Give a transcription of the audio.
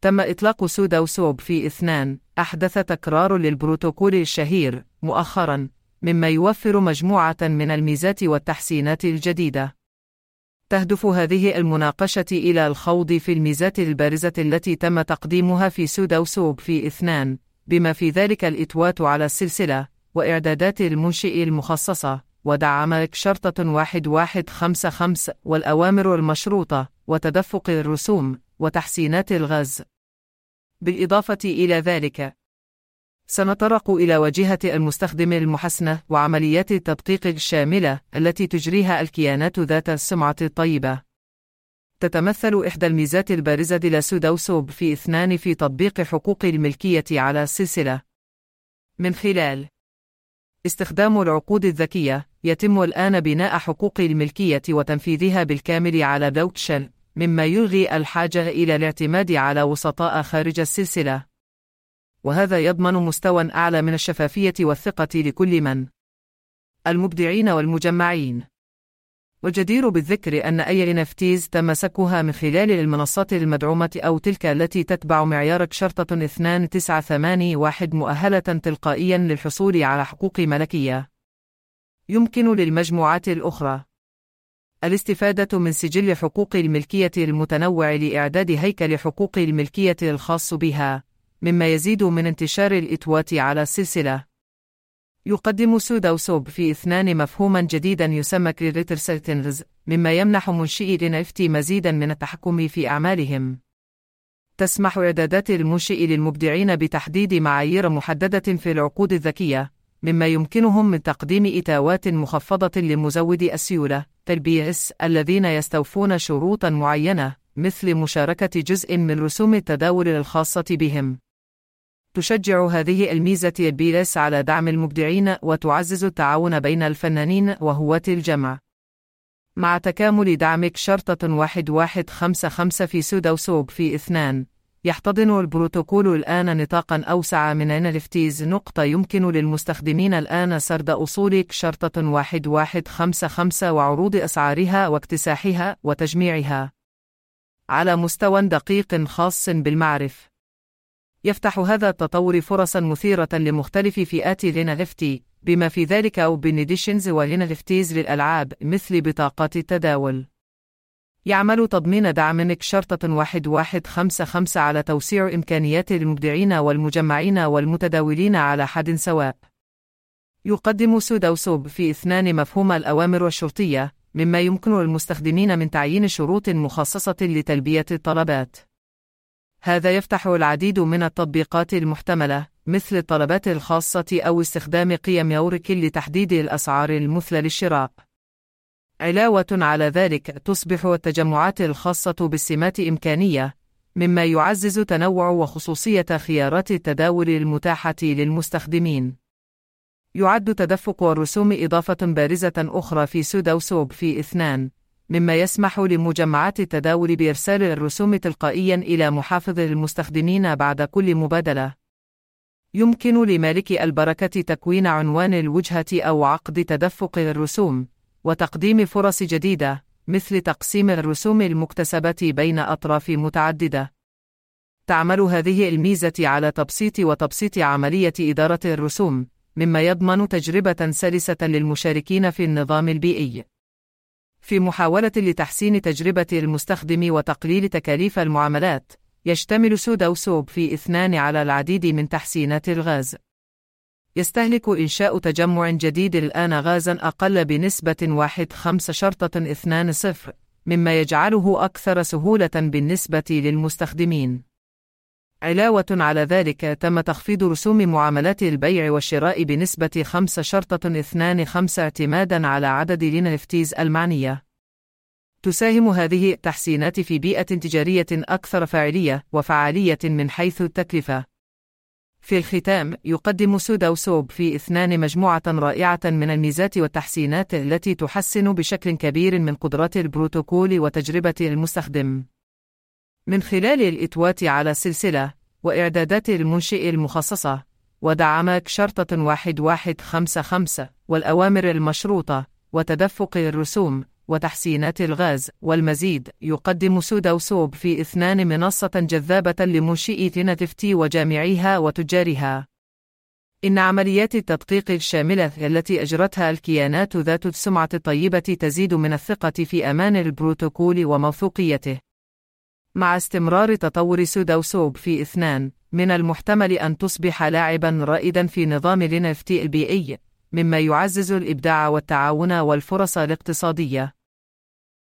تم إطلاق سودا وسوب في اثنان أحدث تكرار للبروتوكول الشهير مؤخرا مما يوفر مجموعة من الميزات والتحسينات الجديدة. تهدف هذه المناقشة إلى الخوض في الميزات البارزة التي تم تقديمها في سودا وسوب في اثنان بما في ذلك الإتوات على السلسلة وإعدادات المنشئ المخصصة ودعمك شرطة 1155 والأوامر المشروطة وتدفق الرسوم وتحسينات الغاز بالإضافة إلى ذلك سنتطرق إلى واجهة المستخدم المحسنة وعمليات التدقيق الشاملة التي تجريها الكيانات ذات السمعة الطيبة. تتمثل إحدى الميزات البارزة لسودوسوب في اثنان في تطبيق حقوق الملكية على السلسلة. من خلال استخدام العقود الذكية، يتم الآن بناء حقوق الملكية وتنفيذها بالكامل على بلوكشين، مما يلغي الحاجة إلى الاعتماد على وسطاء خارج السلسلة. وهذا يضمن مستوى أعلى من الشفافية والثقة لكل من المبدعين والمجمعين. وجدير بالذكر أن أي NFTs تم سكها من خلال المنصات المدعومة أو تلك التي تتبع معيار شرطة 2981 مؤهلة تلقائيا للحصول على حقوق ملكية. يمكن للمجموعات الأخرى الاستفادة من سجل حقوق الملكية المتنوع لإعداد هيكل حقوق الملكية الخاص بها، مما يزيد من انتشار الإتاوات على السلسلة. يقدم Sudoswap V اثنان مفهوما جديدا يسمى creator settings مما يمنح منشئي NFT مزيدا من التحكم في أعمالهم. تسمح إعدادات المنشئ للمبدعين بتحديد معايير محددة في العقود الذكية، مما يمكنهم من تقديم إتاوات مخفضة لمزودي السيولة LPs الذين يستوفون شروطا معينة مثل مشاركة جزء من رسوم التداول الخاصة بهم. تشجع هذه الميزة البيلس على دعم المبدعين وتعزز التعاون بين الفنانين وهواة الجمع. مع تكامل دعم ERC شرطة 1155 في Sudoswap V اثنان، يحتضن البروتوكول الآن نطاقا أوسع من NFTs نقطة يمكن للمستخدمين الآن سرد أصول شرطة 1155 وعروض أسعارها واكتساحها وتجميعها على مستوى دقيق خاص بالمعرف. يفتح هذا التطور فرصا مثيرة لمختلف فئات ال NFT بما في ذلك open editions وال NFTs للألعاب مثل بطاقات التداول. يعمل تضمين دعم شرطة 1155 على توسيع إمكانيات المبدعين والمجمعين والمتداولين على حد سواء. يقدم Sudoswap V اثنان مفهوم الأوامر الشرطية، مما يمكن للمستخدمين من تعيين شروط مخصصة لتلبية الطلبات. هذا يفتح العديد من التطبيقات المحتملة، مثل الطلبات الخاصة أو استخدام قيم يوريكل لتحديد الأسعار المثلى للشراء. علاوة على ذلك، تصبح التجمعات الخاصة بالسمات إمكانية، مما يعزز تنوع وخصوصية خيارات التداول المتاحة للمستخدمين. يعد تدفق الرسوم إضافة بارزة أخرى في سودوسوب في اثنان، مما يسمح لمجمعات التداول بإرسال الرسوم تلقائيا إلى محافظ المستخدمين بعد كل مبادلة. يمكن لمالك البركة تكوين عنوان الوجهة أو عقد تدفق الرسوم، وتقديم فرص جديدة، مثل تقسيم الرسوم المكتسبة بين أطراف متعددة. تعمل هذه الميزة على تبسيط وتبسيط عملية إدارة الرسوم، مما يضمن تجربة سلسة للمشاركين في النظام البيئي. في محاولة لتحسين تجربة المستخدم وتقليل تكاليف المعاملات، يشتمل سودوسوب في إثنان على العديد من تحسينات الغاز. يستهلك إنشاء تجمع جديد الآن غازا أقل بنسبة واحد خمس شرطة اثنان صفر، مما يجعله أكثر سهولة بالنسبة للمستخدمين. علاوة على ذلك تم تخفيض رسوم معاملات البيع والشراء بنسبة 5 شرطة 2 5 اعتمادا على عدد لينفتيز المعنية. تساهم هذه التحسينات في بيئة تجارية أكثر فاعلية وفعالية من حيث التكلفة. في الختام، يقدم سودا وسوب في اثنان مجموعة رائعة من الميزات والتحسينات التي تحسن بشكل كبير من قدرات البروتوكول وتجربة المستخدم. من خلال الإتوات على السلسلة وإعدادات المنشئ المخصصة ودعمك شرطة 1155 والأوامر المشروطة وتدفق الرسوم وتحسينات الغاز والمزيد يقدم سودوسوب في اثنان منصة جذابة لمنشئي تنتفتي وجامعيها وتجارها إن عمليات التدقيق الشاملة التي أجرتها الكيانات ذات السمعة الطيبة تزيد من الثقة في أمان البروتوكول وموثوقيته. مع استمرار تطور سودوسوب في اثنان، من المحتمل أن تصبح لاعبًا رائدًا في نظام الNFT البيئي، مما يعزز الإبداع والتعاون والفرص الاقتصادية.